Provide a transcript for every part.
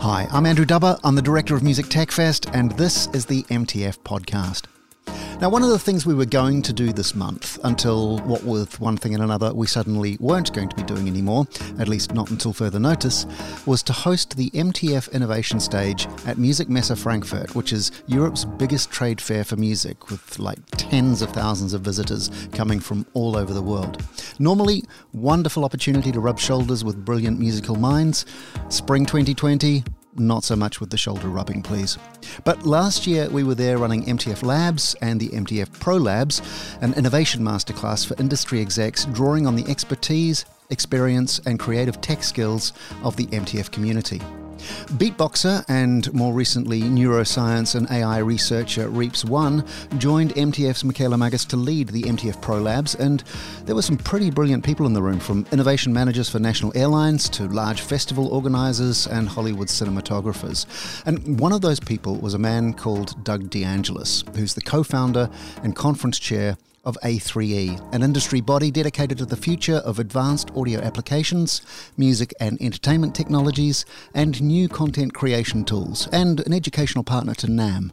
Hi, I'm Andrew Dubber. I'm the director of Music Tech Fest, and this is the MTF podcast. Now, one of the things we were going to do this month, until what with one thing and another, we suddenly weren't going to be doing anymore, at least not until further notice, was to host the MTF Innovation Stage at Musikmesse Frankfurt, which is Europe's biggest trade fair for music, with like tens of thousands of visitors coming from all over the world. Normally, wonderful opportunity to rub shoulders with brilliant musical minds. Spring 2020, not so much with the shoulder rubbing, please. But last year we were there running MTF Labs and the MTF Pro Labs, an innovation masterclass for industry execs drawing on the expertise, experience, and creative tech skills of the MTF community. Beatboxer and more recently neuroscience and AI researcher Reeps One joined MTF's Michela Magas to lead the MTF Pro Labs, and there were some pretty brilliant people in the room from innovation managers for national airlines to large festival organisers and Hollywood cinematographers. And one of those people was a man called Doug DeAngelis, who's the co founder and conference chair of A3E, an industry body dedicated to the future of advanced audio applications, music and entertainment technologies, and new content creation tools, and an educational partner to NAMM.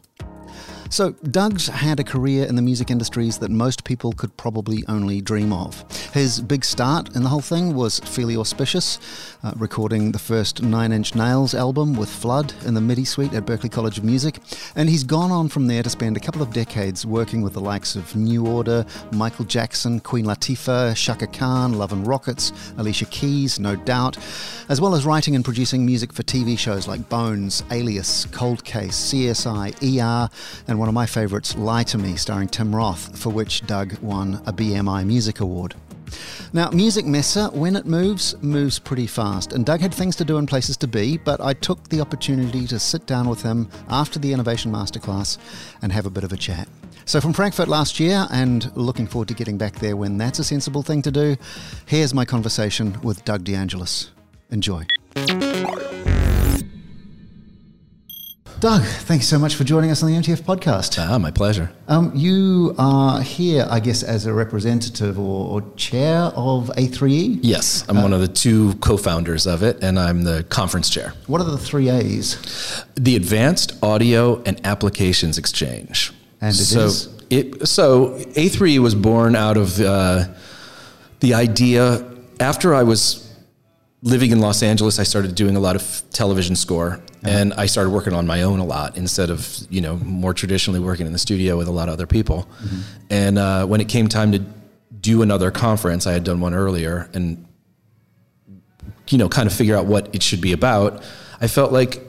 So, Doug's had a career in the music industries that most people could probably only dream of. His big start in the whole thing was fairly auspicious, uh, recording the first Nine Inch Nails album with Flood in the MIDI suite at Berklee College of Music, and he's gone on from there to spend a couple of decades working with the likes of New Order, Michael Jackson, Queen Latifah, Chaka Khan, Love and Rockets, Alicia Keys, No Doubt, as well as writing and producing music for TV shows like Bones, Alias, Cold Case, CSI, ER, and one of my favourites, Lie to Me, starring Tim Roth, for which Doug won a BMI Music Award. Now, Musikmesse, when it moves, moves pretty fast, and Doug had things to do and places to be, but I took the opportunity to sit down with him after the Innovation Masterclass and have a bit of a chat. So, from Frankfurt last year, and looking forward to getting back there when that's a sensible thing to do, here's my conversation with Doug DeAngelis. Enjoy. Doug, thanks so much for joining us on the MTF podcast. Ah, my pleasure. Um, you are here, I guess, as a representative or, or chair of A3E? Yes, I'm uh, one of the two co founders of it, and I'm the conference chair. What are the three A's? The Advanced Audio and Applications Exchange. And it so, is? It, so, A3E was born out of uh, the idea after I was living in Los Angeles, I started doing a lot of television score, uh-huh. and I started working on my own a lot instead of you know more traditionally working in the studio with a lot of other people. Mm-hmm. And uh, when it came time to do another conference, I had done one earlier, and you know, kind of figure out what it should be about. I felt like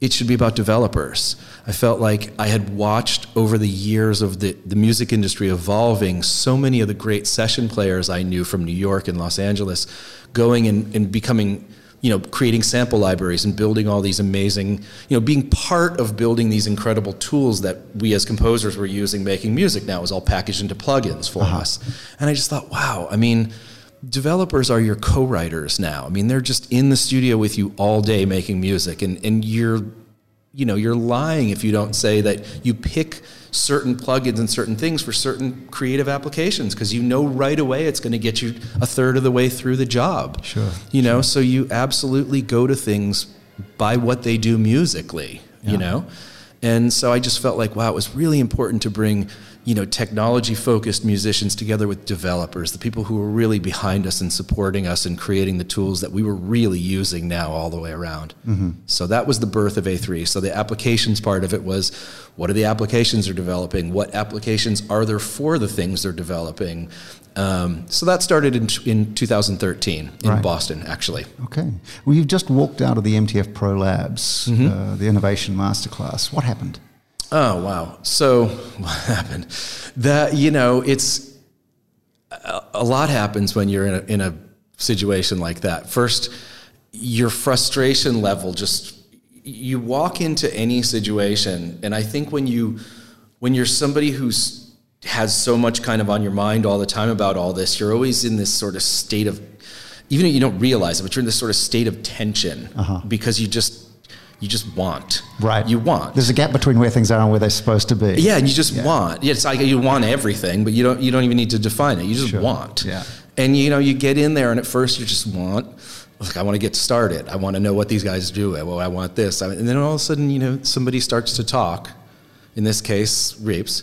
it should be about developers. I felt like I had watched over the years of the, the music industry evolving so many of the great session players I knew from New York and Los Angeles going and, and becoming you know creating sample libraries and building all these amazing you know being part of building these incredible tools that we as composers were using making music now is all packaged into plugins for uh-huh. us and i just thought wow i mean developers are your co-writers now. I mean, they're just in the studio with you all day making music, and and you're, you know, you're lying if you don't say that you pick certain plugins and certain things for certain creative applications because you know right away it's going to get you a third of the way through the job. Sure. You know, so you absolutely go to things by what they do musically. Yeah. You know, and so I just felt like wow, it was really important to bring you know, technology focused musicians together with developers, the people who were really behind us and supporting us and creating the tools that we were really using now all the way around. Mm-hmm. So that was the birth of A3. So the applications part of it was what are the applications they're developing? What applications are there for the things they're developing? Um, so that started in, in 2013 in right. Boston, actually. Okay. Well, you've just walked out of the MTF Pro Labs, mm-hmm. uh, the Innovation Masterclass. What happened? Oh wow! So what happened? That you know, it's a, a lot happens when you're in a, in a situation like that. First, your frustration level just you walk into any situation, and I think when you when you're somebody who's has so much kind of on your mind all the time about all this, you're always in this sort of state of even if you don't realize it, but you're in this sort of state of tension uh-huh. because you just you just want. Right. You want. There's a gap between where things are and where they're supposed to be. Yeah, and you just yeah. want. Yeah, it's like you want everything, but you don't you don't even need to define it. You just sure. want. Yeah. And you know, you get in there and at first you just want Like I want to get started. I want to know what these guys do. Well, I want this. And then all of a sudden, you know, somebody starts to talk. In this case, Reeps,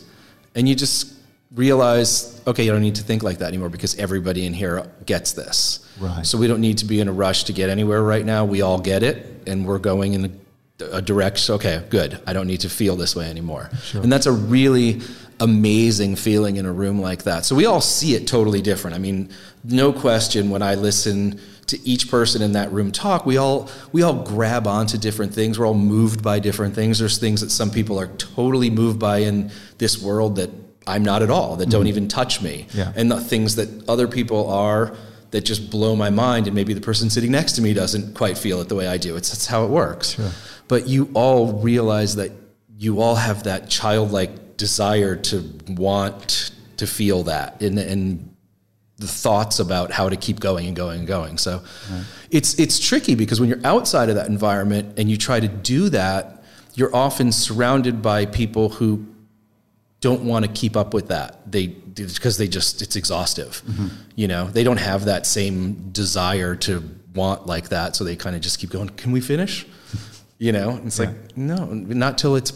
and you just realize, okay, you don't need to think like that anymore because everybody in here gets this. Right. So we don't need to be in a rush to get anywhere right now. We all get it, and we're going in a, direct. Okay, good. I don't need to feel this way anymore. Sure. And that's a really amazing feeling in a room like that. So we all see it totally different. I mean, no question. When I listen to each person in that room talk, we all we all grab onto different things. We're all moved by different things. There's things that some people are totally moved by in this world that I'm not at all, that don't mm-hmm. even touch me. Yeah. And the things that other people are that just blow my mind, and maybe the person sitting next to me doesn't quite feel it the way I do. It's that's how it works. Sure. But you all realize that you all have that childlike desire to want to feel that, and and the thoughts about how to keep going and going and going. So it's it's tricky because when you're outside of that environment and you try to do that, you're often surrounded by people who don't want to keep up with that. They because they just it's exhaustive. Mm-hmm. You know, they don't have that same desire to want like that, so they kind of just keep going. Can we finish? You know, it's like no, not till it's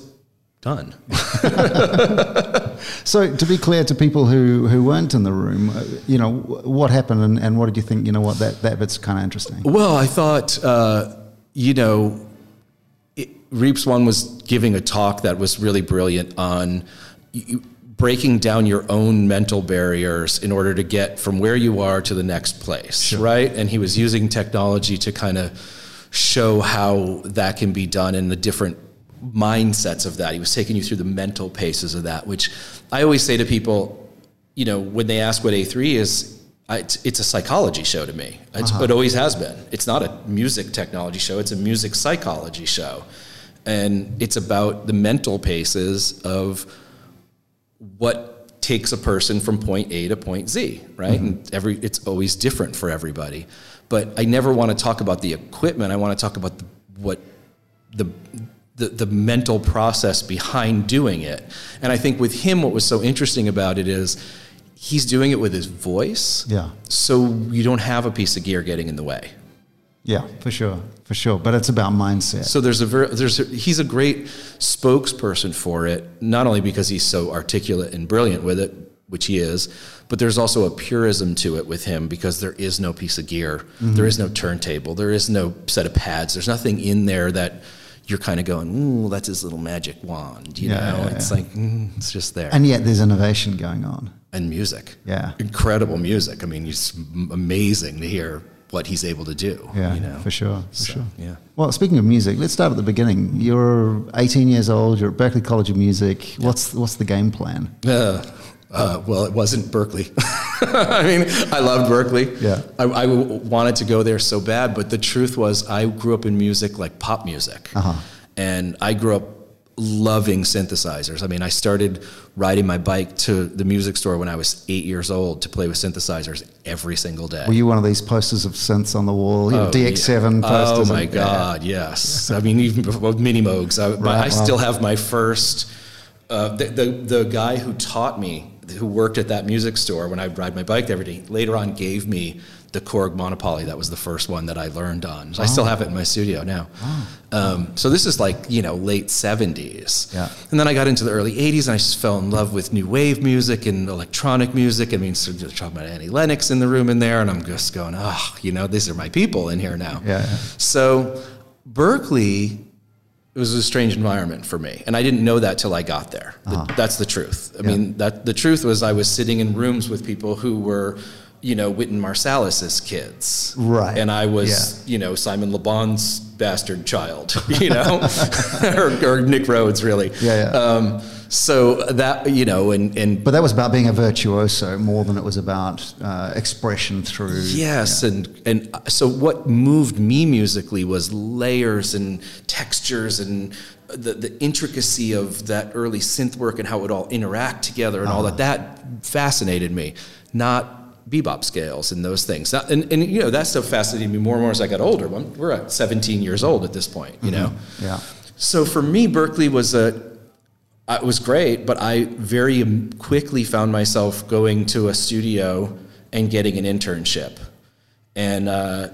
done. So, to be clear to people who, who weren't in the room, uh, you know, what happened and, and what did you think? You know what, that, that bit's kind of interesting. Well, I thought, uh, you know, it, Reeps One was giving a talk that was really brilliant on you, breaking down your own mental barriers in order to get from where you are to the next place, right? And he was using technology to kind of show how that can be done in the different mindsets of that. He was taking you through the mental paces of that, which I always say to people, you know, when they ask what A3 is, I, it's, it's a psychology show to me. It's, uh-huh. It always has been. It's not a music technology show, it's a music psychology show. And it's about the mental paces of what takes a person from point A to point Z, right? Mm-hmm. And every it's always different for everybody. But I never want to talk about the equipment. I want to talk about the, what the, the the mental process behind doing it. And I think with him, what was so interesting about it is he's doing it with his voice. Yeah. So you don't have a piece of gear getting in the way. Yeah, for sure, for sure. But it's about mindset. So there's a very, there's a, he's a great spokesperson for it, not only because he's so articulate and brilliant with it, which he is, but there's also a purism to it with him because there is no piece of gear, Mm-hmm. there is no turntable, there is no set of pads, there's nothing in there that you're kind of going, ooh, that's his little magic wand, you Yeah, know? yeah, it's yeah. like mm, it's just there. and yet there's innovation going on. and music, Yeah. incredible music. I mean, it's amazing to hear what he's able to do. Yeah, you know, for sure, for So, sure. Yeah. Well, speaking of music, let's start at the beginning. You're 18 years old. You're at Berklee College of Music. What's what's the game plan? Uh, uh, well, it wasn't Berklee. I mean, I loved Berklee. Yeah. I, I wanted to go there so bad, but the truth was, I grew up in music like pop music, Uh-huh. and I grew up loving synthesizers. I mean, I started riding my bike to the music store when I was eight years old to play with synthesizers every single day. Were you one of these posters of synths on the wall? You know, Oh, DX7 yeah. posters. Oh my and- God, yes. I mean, even before Mini Moogs. I, I Right, wow. still have my first. Uh, the, the the guy who taught me, who worked at that music store when I would ride my bike every day, later on gave me the Korg Mono/Poly. That was the first one that I learned on. So I still have it in my studio now. Um, so this is like you know late seventies. Yeah. And then I got into the early 80s and I just fell in love with new wave music and electronic music. I mean, so just talking about Annie Lennox in the room in there, and I'm just going, oh, you know, these are my people in here now. Yeah. So Berklee it was a strange environment for me, and I didn't know that till I got there. Uh-huh. That's the truth. I mean, that the truth was I was sitting in rooms with people who were, you know, Wynton Marsalis's kids, Right. And I was, Yeah. you know, Simon Le Bon's bastard child, you know, or, or Nick Rhodes, really. Yeah, yeah. Um, so that you know, and and But that was about being a virtuoso more than it was about uh, expression through. Yes, and and so what moved me musically was layers and textures and the, the intricacy of that early synth work and how it would all interact together and all that. That fascinated me, not bebop scales and those things. And, and you know that stuff fascinated me more and more as I got older. We're at 17 years old at this point, you know. Yeah. So for me, Berklee was a uh, it was great, but I very quickly found myself going to a studio and getting an internship, and uh,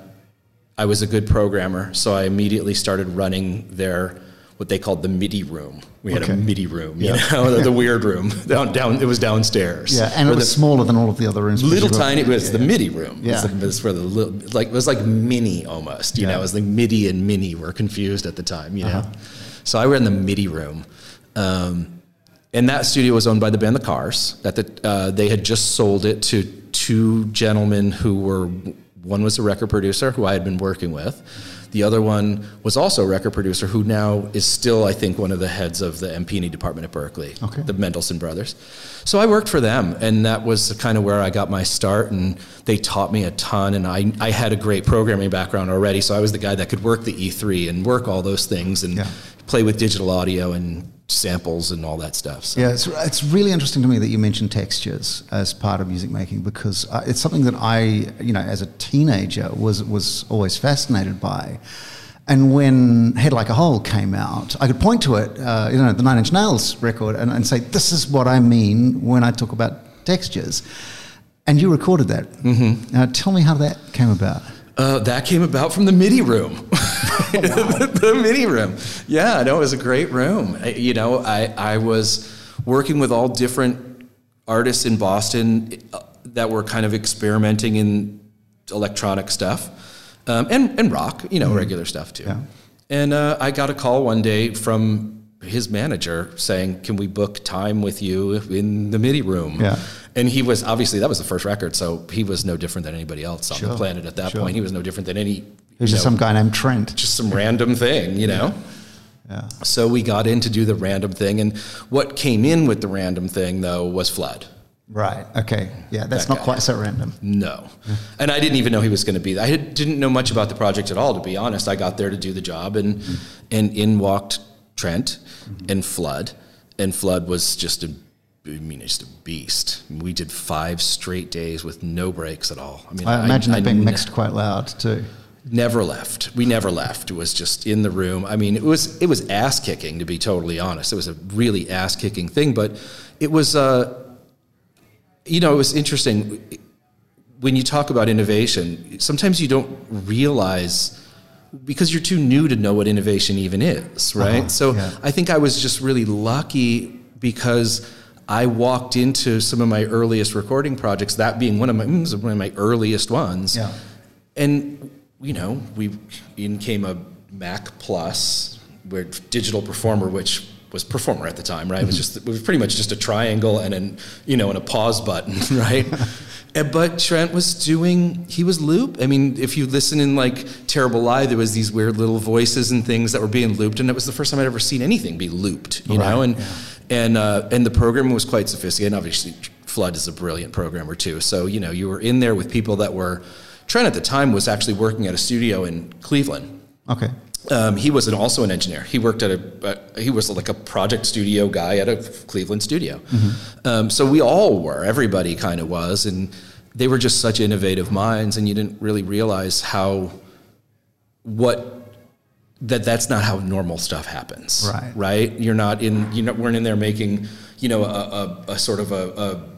I was a good programmer, so I immediately started running their what they called the MIDI room. We had Okay. a MIDI room, you know, the, the weird room down down. It was downstairs. Yeah, and it was the- smaller than all of the other rooms. little because you were- tiny. It was the MIDI room. Yeah. The, it's where the little, like it was like mini almost. You Yeah. know, it was like MIDI and mini were confused at the time. You know, Uh-huh. so I were in the MIDI room, um, and that studio was owned by the band The Cars. That the, uh, they had just sold it to two gentlemen who were one was a record producer who I had been working with. The other one was also a record producer who now is still, I think, one of the heads of the MP&E department at Berklee, Okay. the Mendelssohn brothers. So I worked for them, and that was kind of where I got my start. And they taught me a ton, and I, I had a great programming background already, so I was the guy that could work the E3 and work all those things and Yeah. play with digital audio and samples and all that stuff. So. Yeah, it's, it's really interesting to me that you mentioned textures as part of music making because uh, it's something that I, you know, as a teenager was was always fascinated by. And when Head Like a Hole came out, I could point to it, uh, you know, the Nine Inch Nails record, and, and say, "This is what I mean when I talk about textures." And you recorded that. Mm-hmm. Now, tell me how that came about. Uh, that came about from the MIDI room. the MIDI room. Yeah, no, it was a great room. I, you know, I, I was working with all different artists in Boston uh, that were kind of experimenting in electronic stuff um, and, and rock, you know, regular stuff too. Yeah. And uh, I got a call one day from his manager saying, "Can we book time with you in the MIDI room?" Yeah. And he was obviously that was the first record, so he was no different than anybody else on Sure, the planet at that sure. point. He was no different than any. There's you just know, some guy named Trent. just some random thing, you know. Yeah. So we got in to do the random thing, and what came in with the random thing though was Flood. Right. Okay. Yeah, that's That not guy. quite so random. No. And I didn't even know he was going to be. I didn't know much about the project at all, to be honest. I got there to do the job, and mm. and in walked Trent and Flood, and Flood was just a. I mean, it's a beast. We did five straight days with no breaks at all. I mean, I imagine that being mixed quite loud too. Never left. We never left. It was just in the room. I mean, it was it was ass kicking to be totally honest. It was a really ass kicking thing, but it was uh, you know, it was interesting when you talk about innovation. Sometimes you don't realize because you're too new to know what innovation even is, right? Uh-huh, so yeah. I think I was just really lucky because I walked into some of my earliest recording projects, that being one of my mm, one of my earliest ones. Yeah. and you know we in came a mac plus where digital performer which was performer at the time right? It was just it was pretty much just a triangle and an you know and a pause button right but trent was doing he was loop i mean if you listen in like terrible lie there was these weird little voices and things that were being looped and it was the first time i'd ever seen anything be looped you know Right, and and uh, and the program was quite sophisticated. And obviously, Flood is a brilliant programmer too. So you know, you were in there with people that were. Trent at the time was actually working at a studio in Cleveland. Okay. Um, he was an, also an engineer. He worked at a. Uh, he was like a project studio guy at a Cleveland studio. Um, so we all were. Everybody kind of was, and they were just such innovative minds, and you didn't really realize how what that that's not how normal stuff happens. Right. Right. You're not in. You know, weren't in there making. You know, a, a, a sort of a, a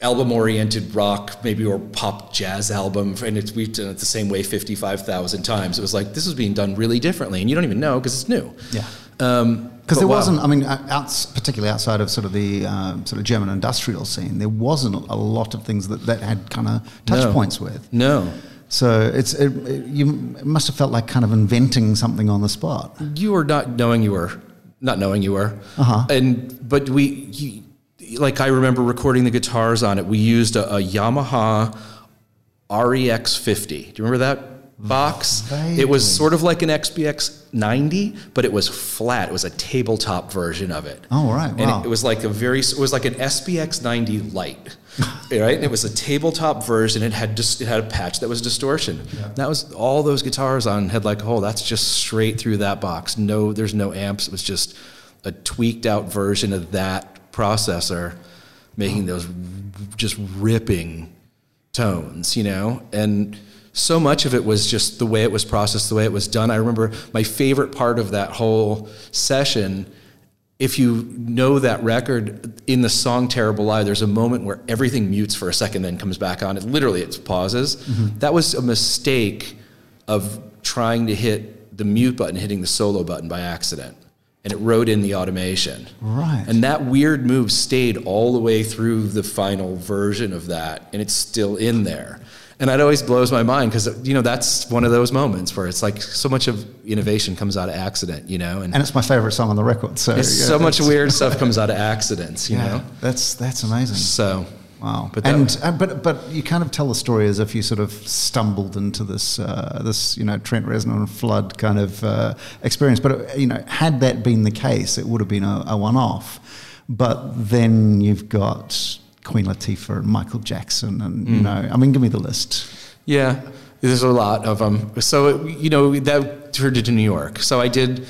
album oriented rock, maybe or pop jazz album, and it's we've done it the same way fifty five thousand times. It was like this was being done really differently, and you don't even know because it's new. Yeah. Um, Because there wow. wasn't, I mean, uh, outs, particularly outside of sort of the um, sort of German industrial scene, there wasn't a lot of things that that had kind of touch No. points with. No, So it's it, it- you must have felt like kind of inventing something on the spot. you were not knowing you were not knowing you were Uh-huh. and but we you, like i remember recording the guitars on it we used a, a yamaha rex 50 do you remember that box it was sort of like an SPX 90 but it was flat it was a tabletop version of it Oh, right. and Wow. it, it was like a very it was like an SPX 90 light, right? And it was a tabletop version. It had just it had a patch that was distortion. That was all those guitars on Head Like oh, That's just straight through that box. No, there's no amps. It was just a tweaked out version of that processor, making those just ripping tones, you know, and so much of it was just the way it was processed, the way it was done. I remember my favorite part of that whole session if you know that record in the song Terrible Lie, there's a moment where everything mutes for a second, then comes back on. It literally it pauses. Mm-hmm. That was a mistake of trying to hit the mute button, hitting the solo button by accident. And it wrote in the automation. Right. And that weird move stayed all the way through the final version of that, and it's still in there. And that always blows my mind because you know that's one of those moments where it's like so much of innovation comes out of accident, you know, and, And it's my favorite song on the record. So it's yeah, so much weird stuff comes out of accidents, you Yeah, know. that's that's amazing. So Wow. But and uh, but but you kind of tell the story as if you sort of stumbled into this uh, this you know Trent Reznor and Flood kind of uh, experience. But uh, you know, had that been the case, it would have been a, a one off. But then you've got Queen Latifah and Michael Jackson, and Mm. you know, I mean, give me the list. Yeah, there's a lot of them. So you know that turned into New York. So I did.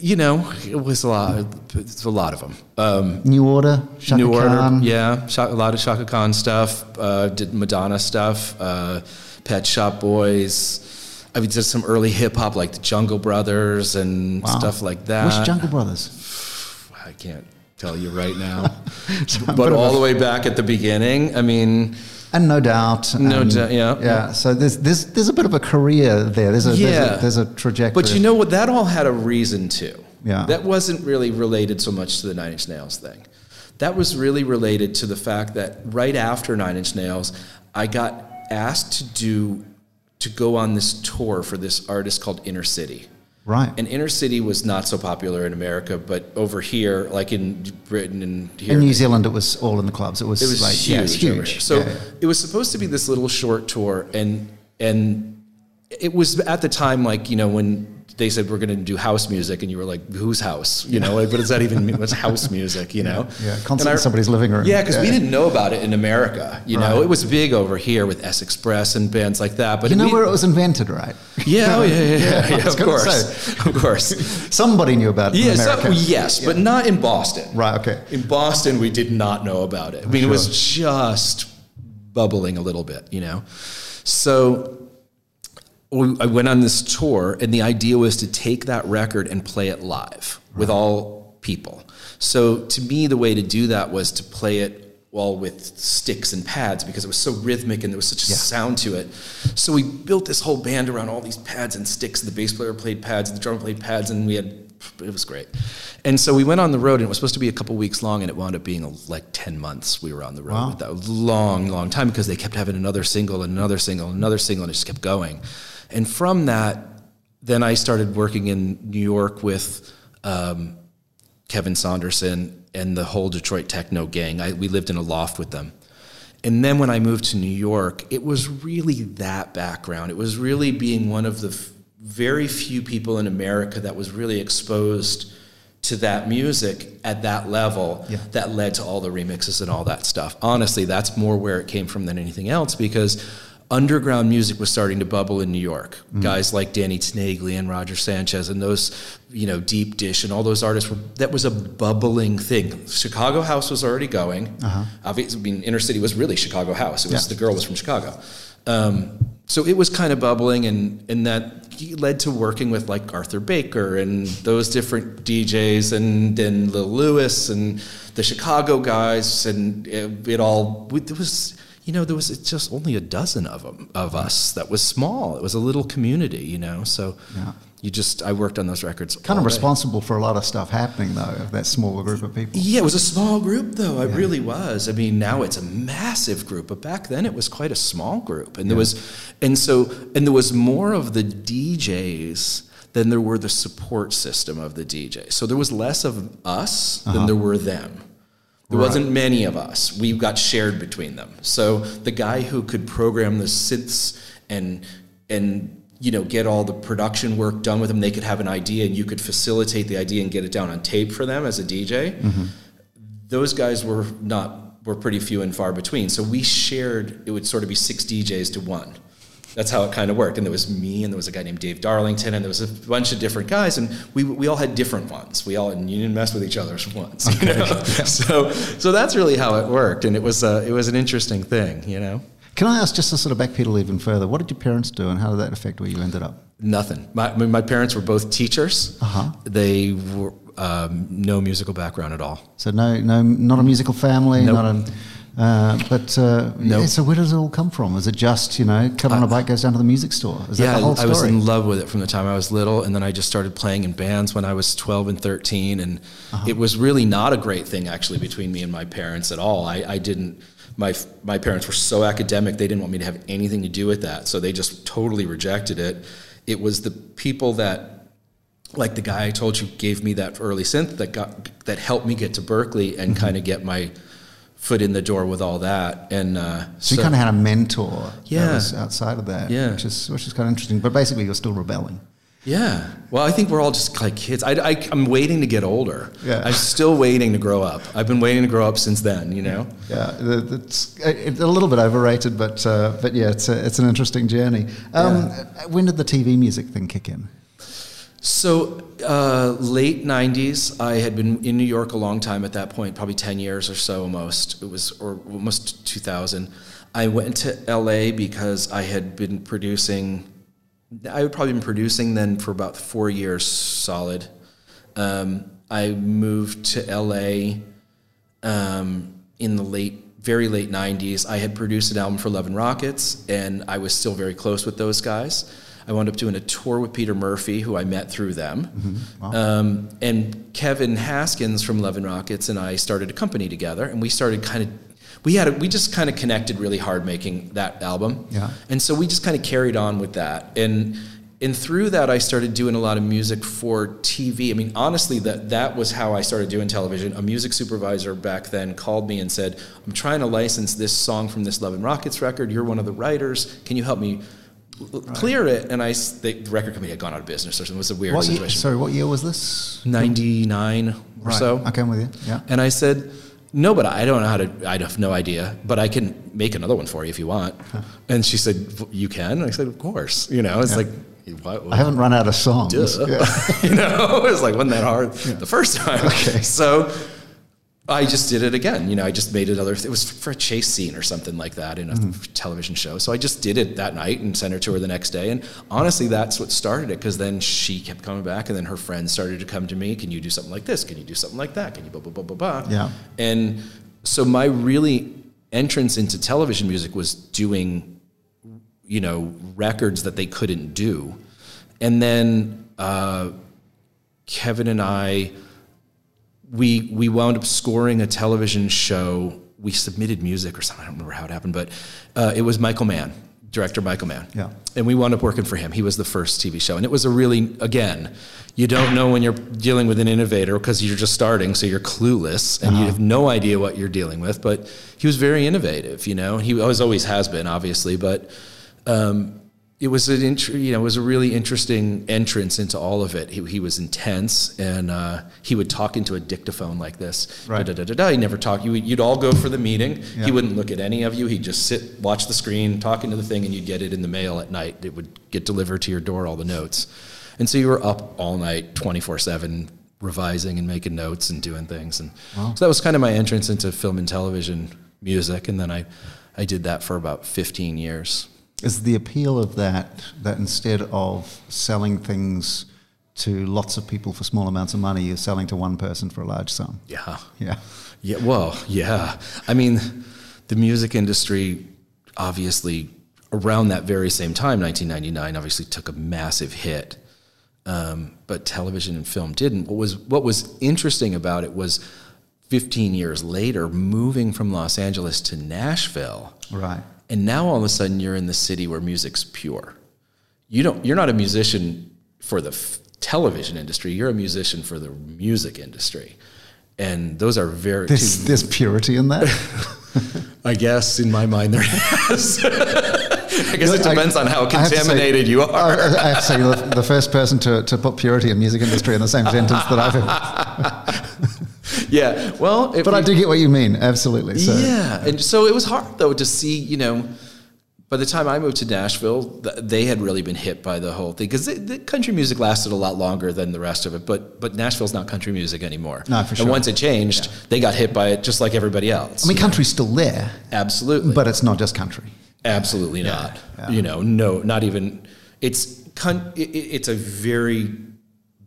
You know, it was a lot. It's a lot of them. Um, New Order, Chaka New Order, Khan. yeah, a lot of Chaka Khan stuff. Uh, did Madonna stuff. Uh, Pet Shop Boys. I mean, did some early hip hop like the Jungle Brothers and Wow. stuff like that. Which Jungle Brothers? I can't tell you right now. But all the way back at the beginning, I mean, and no doubt, No and- doubt, yeah. yeah. So there's there's there's a bit of a career there. There's a Yeah. there's, a, there's a trajectory. But you know what? That all had a reason too. Yeah. That wasn't really related so much to the Nine Inch Nails thing. That was really related to the fact that right after Nine Inch Nails, I got asked to do to go on this tour for this artist called Inner City. Right? And Inner City was not so popular in America, but over here, like in Britain and here, in New Zealand, it was all in the clubs. It was, it was like huge. yeah, over huge. So Yeah. it was supposed to be this little short tour, and and it was at the time like you know when they said we're going to do house music, and you were like, whose house? You know, like, what does that even mean? What's house music? You know? Yeah, I- in somebody's living room. Yeah, because we didn't know about it in America. You know, it was big over here with S Express and bands like that. But You know we- where it was invented, right? Yeah, oh, yeah, yeah, yeah, yeah, of course, of course. Somebody knew about it Yeah, in so, yes, but not in Boston. Right. Okay. In Boston, we did not know about it. I mean, it was just bubbling a little bit, you know. So I went on this tour, and the idea was to take that record and play it live with all people. So to me, the way to do that was to play it all with sticks and pads because it was so rhythmic and there was such a sound to it. So we built this whole band around all these pads and sticks. The bass player played pads, the drummer played pads, and we had it was great. And so we went on the road, and it was supposed to be a couple weeks long, and it wound up being like ten months. We were on the road Wow. that long, long time because they kept having another single and another single and another single, and it just kept going. And from that, then I started working in New York with um, Kevin Saunderson and the whole Detroit techno gang. I, we lived in a loft with them. And then when I moved to New York, it was really that background. It was really being one of the f- very few people in America that was really exposed to that music at that level Yeah. that led to all the remixes and all that stuff. Honestly, that's more where it came from than anything else because underground music was starting to bubble in New York. Guys like Danny Tenaglia and Roger Sanchez and those, you know, Deep Dish and all those artists were that was a bubbling thing. Chicago House was already going. Obviously, I mean, Inner City was really Chicago House. It was Yeah. the girl was from Chicago. Um, so it was kind of bubbling, and and that led to working with like Arthur Baker and those different DJs, and then Lil Louis and the Chicago guys, and it, it all it was. You know, there was just only a dozen of them of us. That was small. It was a little community. You know, so Yeah. you just I worked on those records. Kind of day. responsible for a lot of stuff happening though. That smaller group of people. Yeah, it was a small group though. It really was. I mean, now it's a massive group, but back then it was quite a small group. And there was and so and there was more of the DJs than there were the support system of the DJ. So there was less of us than there uh-huh. were them. There wasn't many of us. We got shared between them. So the guy who could program the synths and and you know get all the production work done with them, they could have an idea and you could facilitate the idea and get it down on tape for them as a DJ. Mm-hmm. Those guys were not were pretty few and far between. So we shared. It would sort of be six DJs to one. That's how it kind of worked. And there was me, and there was a guy named Dave Darlington, and there was a bunch of different guys, and we, we all had different ones. We all and you didn't mess with each other's ones. You know? So so that's really how it worked, and it was uh, it was an interesting thing, you know. Can I ask just to sort of backpedal even further? What did your parents do, and how did that affect where you ended up? Nothing. My, my parents were both teachers. Uh-huh. They were um, no musical background at all. So no, no, not a musical family, Nope. not a. Uh, but uh, yeah, so where does it all come from? Is it just you know, cut on a bike, goes down to the music store? Is yeah, that the whole I was in love with it from the time I was little, and then I just started playing in bands when I was 12 and 13, and Uh-huh. it was really not a great thing actually between me and my parents at all. I, I didn't. My my parents were so academic; they didn't want me to have anything to do with that, so they just totally rejected it. It was the people that like the guy I told you gave me that early synth that got that helped me get to Berklee and Mm-hmm. kind of get my foot in the door with all that. And uh, so, you kind of had a mentor that Yeah. was outside of that, Yeah. which is which is kind of interesting. But basically, you're still rebelling. yeah, well, I think we're all just like kids. I, I, I'm waiting to get older. Yeah. I'm still waiting to grow up. I've been waiting to grow up since then. You know. Yeah, it's, it's a little bit overrated, but uh, but yeah, it's a, it's an interesting journey. Um, When did the TV music thing kick in? So, uh, late 90s, I had been in New York a long time at that point, probably 10 years or so almost. It was, or almost 2000. I went to LA because I had been producing, I had probably been producing then for about four years solid. Um, I moved to LA um, in the late, very late 90s. I had produced an album for Love and Rockets, and I was still very close with those guys. I wound up doing a tour with Peter Murphy, who I met through them. Um, and Kevin Haskins from Love and Rockets and I started a company together, and we started kind of. We had a, we just kind of connected really hard making that album, Yeah. and so we just kind of carried on with that. And and through that, I started doing a lot of music for TV. I mean, honestly, that that was how I started doing television. A music supervisor back then called me and said, "I'm trying to license this song from this Love and Rockets record. You're one of the writers. Can you help me l- clear it?" And I, the record company had gone out of business or something. It was a weird What year, situation. sorry, what year was this? Ninety nine or Right. so. I came with you. Yeah. And I said, no, but I don't know how to, I have no idea, but I can make another one for you if you want. And she said, you can? And I said, of course. You know, it's like, what, I haven't run out of songs. Yeah. you know, it was like, wasn't that hard the first time? Okay. So I just did it again. You know, I just made another, it was for a chase scene or something like that in a Mm-hmm. television show. So I just did it that night and sent her to her the next day. And honestly, that's what started it because then she kept coming back and then her friends started to come to me. Can you do something like this? Can you do something like that? Can you blah, blah, blah, blah, blah? Yeah. And so my really entrance into television music was doing you know records that they couldn't do and then uh, kevin and i we we wound up scoring a television show. We submitted music or something. I don't remember how it happened but uh, it was michael mann director michael mann. Yeah. and we wound up working for him. He was the first tv show. And it was a really again you don't know when you're dealing with an innovator because you're just starting so you're clueless and you have no idea what you're dealing with. But he was very innovative you know? He always always has been obviously but um, it was an int- you know it was a really interesting entrance into all of it. He, he was intense, and uh, he would talk into a dictaphone like this. Right. Da, da, da, da, He never talked. You, you'd all go for the meeting. Yeah. He wouldn't look at any of you. He'd just sit, watch the screen, talk into the thing, and you'd get it in the mail at night. It would get delivered to your door, all the notes. And so you were up all night, twenty four seven, revising and making notes and doing things. And so that was kind of my entrance into film and television music. And then I, I did that for about fifteen years. Is the appeal of that that instead of selling things to lots of people for small amounts of money, you're selling to one person for a large sum? Yeah. Yeah. Yeah, well, yeah. I mean, the music industry obviously around that very same time, 1999, obviously took a massive hit. Um, but television and film didn't. What was what was interesting about it was 15 years later, moving from Los Angeles to Nashville, Right. And now all of a sudden you're in the city where music's pure. You don't. You're not a musician for the f- television industry. You're a musician for the music industry, and those are very. There's, two- there's purity in that. I guess in my mind there is. I guess it I- depends on how I to say- contaminated you are. I have to say, you're the, the first person to, to put purity and music industry in the same sentence that I've ever. yeah. Well, if But I do get what you mean, absolutely. So, Yeah, and so it was hard though to see. You know, by the time I moved to Nashville, they had really been hit by the whole thing because the country music lasted a lot longer than the rest of it. But but Nashville's not country music anymore. No, for sure. And once it changed, they got hit by it just like everybody else. I mean, country's still there, absolutely. but it's not just country. Absolutely not. yeah. You know, no, not even. It's con- it, it- it's a very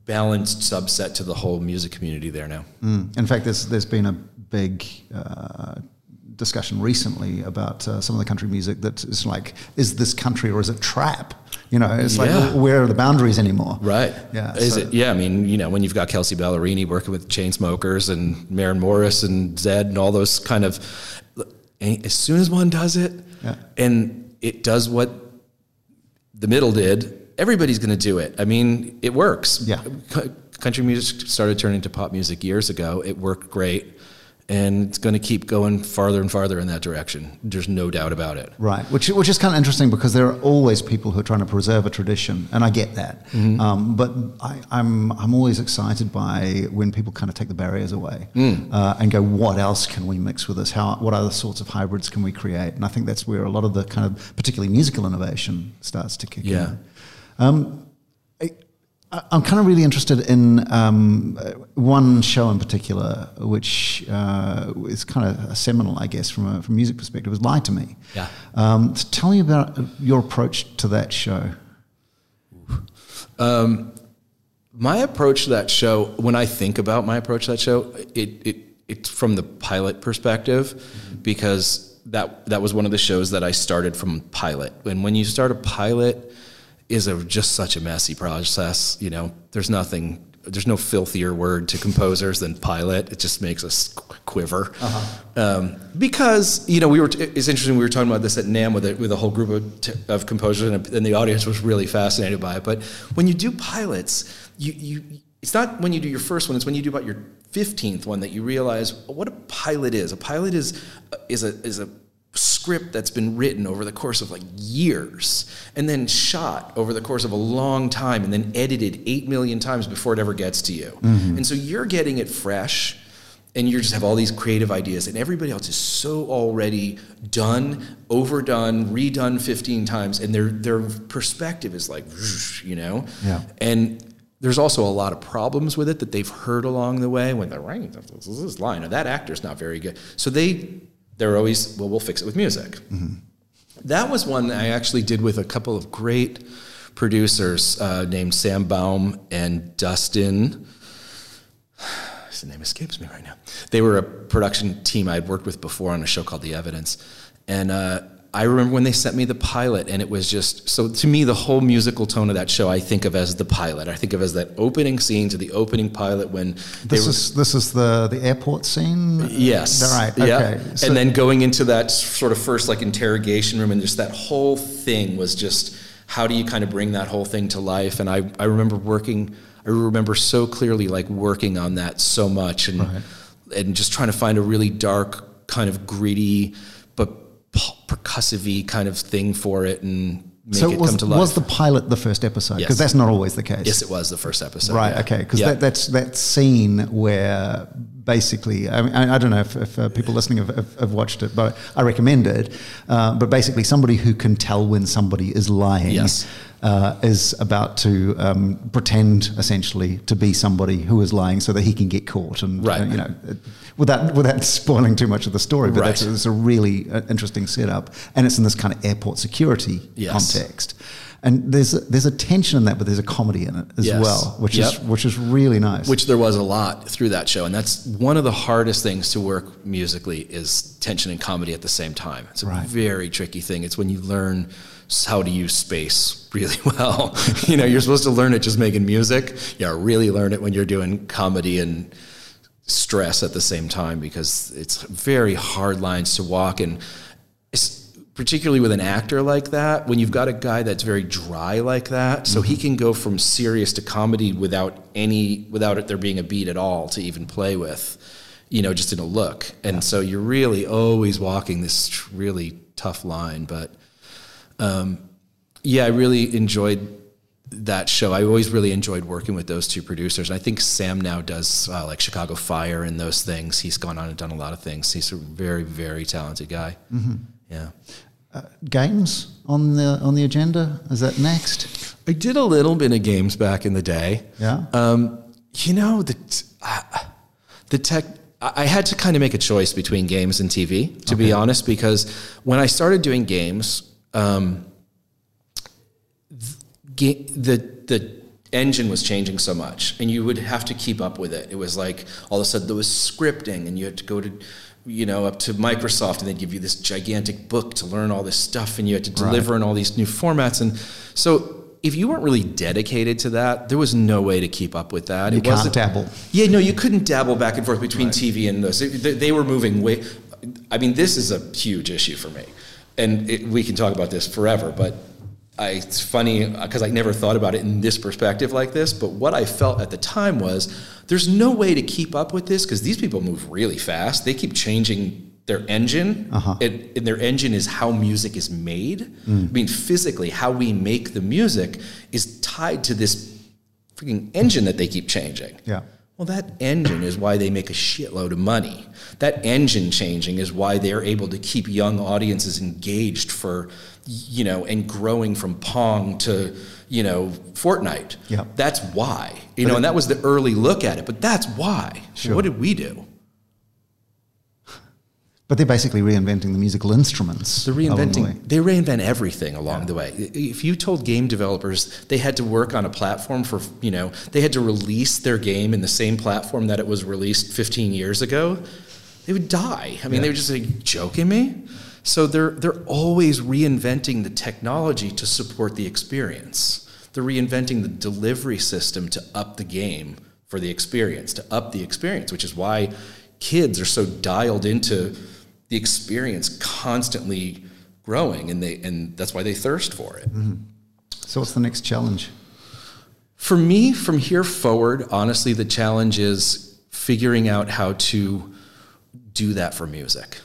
balanced subset to the whole music community there now. Mm. In fact, there's there's been a big uh, discussion recently about uh, some of the country music that is like, is this country or is it trap? You know, it's Yeah. like where are the boundaries anymore? Right. Yeah, Is so- it? Yeah. I mean, you know, when you've got Kelsea Ballerini working with Chainsmokers and Maren Morris and Zedd and all those kind of, as soon as one does it, Yeah. and it does what the middle did, everybody's going to do it. I mean, it works. Yeah. C- Country music started turning to pop music years ago. It worked great. And it's going to keep going farther and farther in that direction. There's no doubt about it. Right, which which is kind of interesting because there are always people who are trying to preserve a tradition, and I get that. Mm-hmm. Um, but I, I'm I'm always excited by when people kind of take the barriers away Mm. uh, and go, what else can we mix with this? How what other sorts of hybrids can we create? And I think that's where a lot of the kind of particularly musical innovation starts to kick Yeah. in. Um, I, I'm kind of really interested in um, uh, one show in particular, which uh, is kind of a seminal, I guess, from a from a music perspective. Was "Lie to Me." Yeah. Um, so tell me about your approach to that show. my approach to that show when i think about my approach to that show it, it it's from the pilot perspective because that that was one of the shows that i started from pilot and when you start a pilot is a just such a messy process you know? There's nothing there's no filthier word to composers than pilot. It just makes us qu- quiver. Um, because you know we were it's interesting we were talking about this at NAMM with a, with a whole group of, t- of composers and, and the audience was really fascinated by it. But when you do pilots you you it's not when you do your first one it's when you do about your 15th one that you realize what a pilot is. A pilot is is a is a script that's been written over the course of like years and then shot over the course of a long time and then edited 8 million times before it ever gets to you. Mm-hmm. And so you're getting it fresh and you just have all these creative ideas and everybody else is so already done overdone redone 15 times and their their perspective is like you know? Yeah. and there's also a lot of problems with it that they've heard along the way when they're right this line or that actor's not very good. So they they're always well we'll fix it with music that was one I actually did with a couple of great producers uh, named Sam Baum and Dustin. His name escapes me right now. They were a production team I'd worked with before on a show called The Evidence, and uh, I remember when they sent me the pilot, and it was just so to me the whole musical tone of that show I think of as the pilot. I think of as that opening scene to the opening pilot when This were is this is the the airport scene. Yes. Right. Yeah. Okay. So- and then going into that sort of first like interrogation room and just that whole thing was just how do you kind of bring that whole thing to life? And I, I remember working, I remember so clearly like working on that so much and, and just trying to find a really dark kind of gritty, percussive kind of thing for it and make so it was, come to life. was the pilot the first episode? Because Yes. that's not always the case. yes, it was the first episode. Right. yeah. Okay. Because Yeah. that, that's that scene where basically, I, mean, I, I don't know if, if uh, people listening have, have, have watched it, but I recommend it. Uh, but basically, somebody who can tell when somebody is lying. Yes. Uh, is about to um, pretend essentially to be somebody who is lying so that he can get caught and Right. uh, you know uh, without without spoiling too much of the story but Right. that's it's a really uh, interesting setup and it's in this kind of airport security Yes. context and there's a, there's a tension in that but there's a comedy in it as Yes. well which is which is really nice. which there was a lot through that show and that's one of the hardest things to work musically is tension and comedy at the same time it's a Right. very tricky thing it's when you learn how to use space really well. You know you're supposed to learn it just making music. You gotta really learn it when you're doing comedy and stress at the same time because it's very hard lines to walk. And it's particularly with an actor like that when you've got a guy that's very dry like that so he mm-hmm. can go from serious to comedy without any without it there being a beat at all to even play with you know just in a look. And so you're really always walking this really tough line but um, yeah i really enjoyed that show. I always really enjoyed working with those two producers. And I think Sam now does uh, like Chicago Fire and those things. He's gone on and done a lot of things. He's a very, very talented guy. Yeah. games on the on the agenda is that next? I did a little bit of games back in the day. Yeah. Um, you know, the, t- uh, the tech, I I had to kind of make a choice between games and TV, to be honest, because when I started doing games, um, th- the, the engine was changing so much and you would have to keep up with it. It was like all of a sudden there was scripting and you had to go to you know up to Microsoft and they'd give you this gigantic book to learn all this stuff and you had to deliver Right. in all these new formats and so if you weren't really dedicated to that, there was no way to keep up with that. You it can't wasn't- dabble. Yeah, no, you couldn't dabble back and forth between TV and this. They, they were moving way. I mean, this is a huge issue for me, and it, we can talk about this forever. But I, it's funny because I never thought about it in this perspective like this. But what I felt at the time was there's no way to keep up with this because these people move really fast. They keep changing their engine, Uh-huh. and, and their engine is how music is made. I mean, physically, how we make the music is tied to this freaking engine that they keep changing. Yeah. Well, that engine is why they make a shitload of money. That engine changing is why they're able to keep young audiences engaged for, you know, and growing from Pong to, you know, Fortnite. Yeah. That's why. You know, and that was the early look at it, but that's why. Sure. What did we do? But they're basically reinventing the musical instruments. They're along the reinventing. They reinvent everything along the way. If you told game developers they had to work on a platform for, you know, they had to release their game in the same platform that it was released 15 years ago, they would die. I mean, they were just like, joking me. So they're they're always reinventing the technology to support the experience. They're reinventing the delivery system to up the game for the experience, to up the experience, which is why kids are so dialed into the experience constantly growing and they and that's why they thirst for it. Mm-hmm. So what's the next challenge? For me, from here forward, honestly, the challenge is figuring out how to do that for music.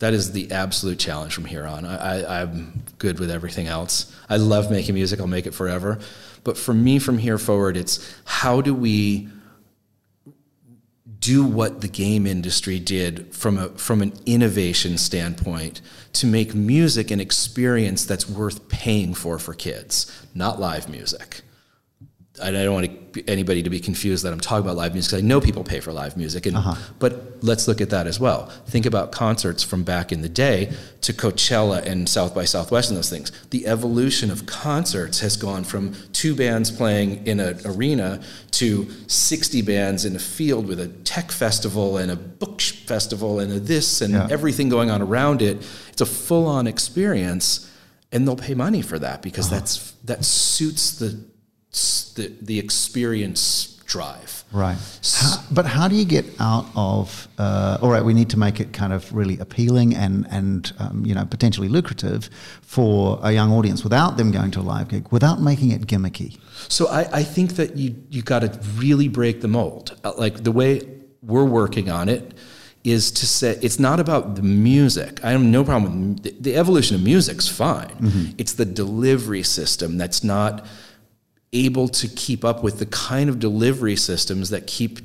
That is the absolute challenge from here on. I, I, I'm good with everything else. I love making music, I'll make it forever. But for me, from here forward, it's how do we do what the game industry did from a from an innovation standpoint to make music an experience that's worth paying for for kids, not live music. I don't want anybody to be confused that I'm talking about live music. Cause I know people pay for live music, and uh-huh. but let's look at that as well. Think about concerts from back in the day to Coachella and South by Southwest and those things. The evolution of concerts has gone from two bands playing in an arena to 60 bands in a field with a tech festival and a book festival and a this and Yeah. everything going on around it. It's a full-on experience, and they'll pay money for that because uh-huh. that's that suits the the, the experience drive. Right. How, but how do you get out of? Uh, all right, we need to make it kind of really appealing and and um, you know potentially lucrative for a young audience without them going to a live gig, without making it gimmicky. So I, I think that you you got to really break the mold. Uh, Like the way we're working on it is to say it's not about the music. I have no problem with the, the evolution of music's fine. It's the delivery system that's not able to keep up with the kind of delivery systems that keep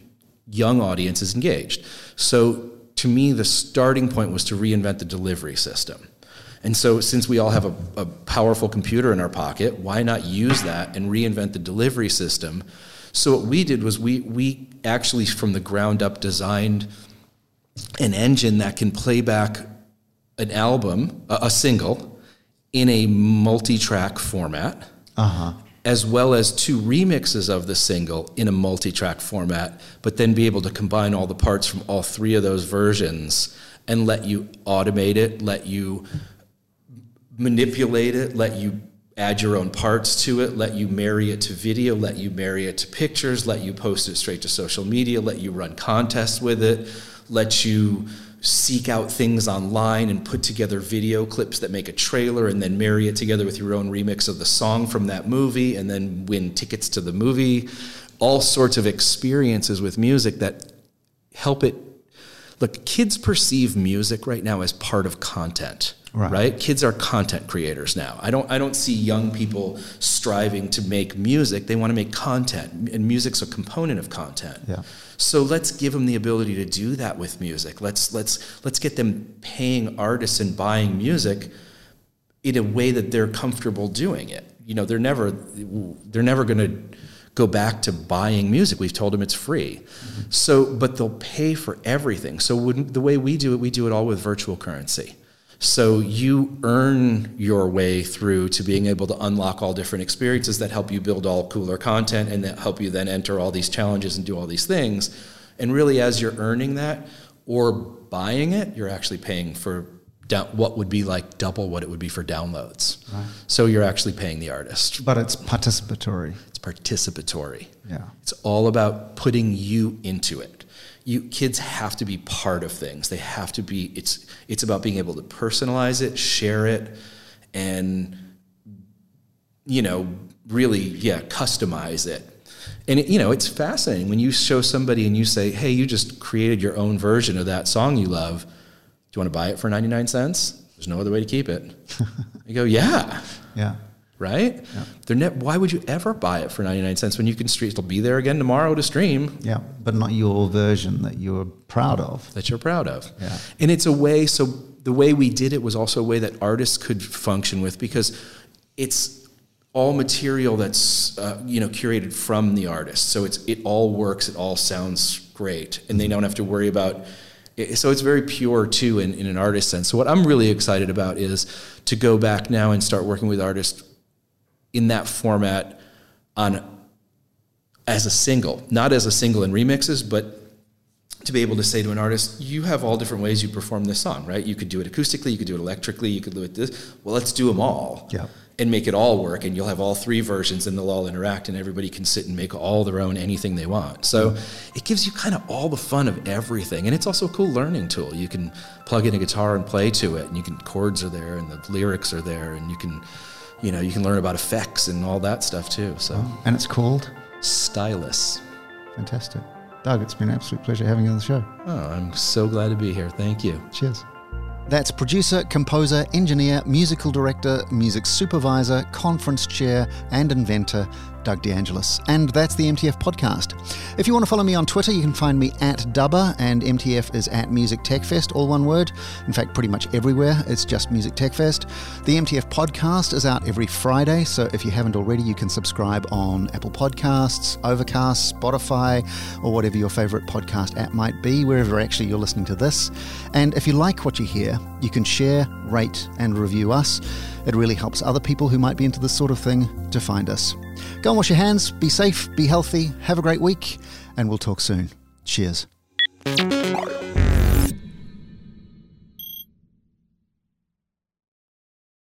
young audiences engaged. So to me, the starting point was to reinvent the delivery system. And so, since we all have a, a powerful computer in our pocket, why not use that and reinvent the delivery system? So, what we did was we, we actually, from the ground up, designed an engine that can play back an album, a, a single, in a multi track format uh-huh. As well as two remixes of the single in a multi-track format, but then be able to combine all the parts from all three of those versions and let you automate it, let you manipulate it, let you add your own parts to it, let you marry it to video, let you marry it to pictures, let you post it straight to social media, let you run contests with it, let you seek out things online and put together video clips that make a trailer and then marry it together with your own remix of the song from that movie and then win tickets to the movie. All sorts of experiences with music that help it. Look, kids perceive music right now as part of content. Right. right? Kids are content creators now. I don't I don't see young people striving to make music. They want to make content, and music's a component of content. Yeah. So let's give them the ability to do that with music. Let's let's let's get them paying artists and buying music in a way that they're comfortable doing it. You know, they're never they're never going to go back to buying music. We've told them it's free. Mm-hmm. So, but they'll pay for everything. So when, the way we do it, we do it all with virtual currency. So you earn your way through to being able to unlock all different experiences that help you build all cooler content and that help you then enter all these challenges and do all these things. And really, as you're earning that or buying it, you're actually paying for down, what would be like double what it would be for downloads. Right. So you're actually paying the artist. But it's participatory. It's participatory. Yeah. It's all about putting you into it. You kids have to be part of things. They have to be it's it's about being able to personalize it, share it and you know, really yeah, customize it. And it, you know, it's fascinating when you show somebody and you say, "Hey, you just created your own version of that song you love." Do you want to buy it for 99 cents? There's no other way to keep it. you go, yeah. Yeah. Right? Yeah. They're ne- why would you ever buy it for 99 cents when you can stream? It'll be there again tomorrow to stream. Yeah, but not your version that you're proud of. That you're proud of. Yeah. And it's a way, so the way we did it was also a way that artists could function with because it's all material that's uh, you know curated from the artist. So it's it all works, it all sounds great, and they don't have to worry about so it's very pure too in, in an artist sense. So what I'm really excited about is to go back now and start working with artists in that format on as a single, not as a single in remixes, but to be able to say to an artist, you have all different ways you perform this song, right? You could do it acoustically, you could do it electrically, you could do it this. Well, let's do them all. Yeah and make it all work and you'll have all three versions and they'll all interact and everybody can sit and make all their own anything they want so it gives you kind of all the fun of everything and it's also a cool learning tool you can plug in a guitar and play to it and you can chords are there and the lyrics are there and you can you know you can learn about effects and all that stuff too so. Oh, and it's called? Stylus. Fantastic. Doug it's been an absolute pleasure having you on the show. Oh i'm so glad to be here. Thank you. Cheers. That's producer, composer, engineer, musical director, music supervisor, conference chair, and inventor Doug DeAngelis. And that's the MTF podcast. If you want to follow me on Twitter, you can find me at Dubber, and MTF is at Music Tech Fest, all one word. In fact, pretty much everywhere, it's just Music Tech Fest. The MTF podcast is out every Friday, so if you haven't already, you can subscribe on Apple Podcasts, Overcast, Spotify, or whatever your favorite podcast app might be, wherever actually you're listening to this. And if you like what you hear, you can share, rate, and review us. It really helps other people who might be into this sort of thing to find us. Go and wash your hands, be safe, be healthy, have a great week, and we'll talk soon. Cheers.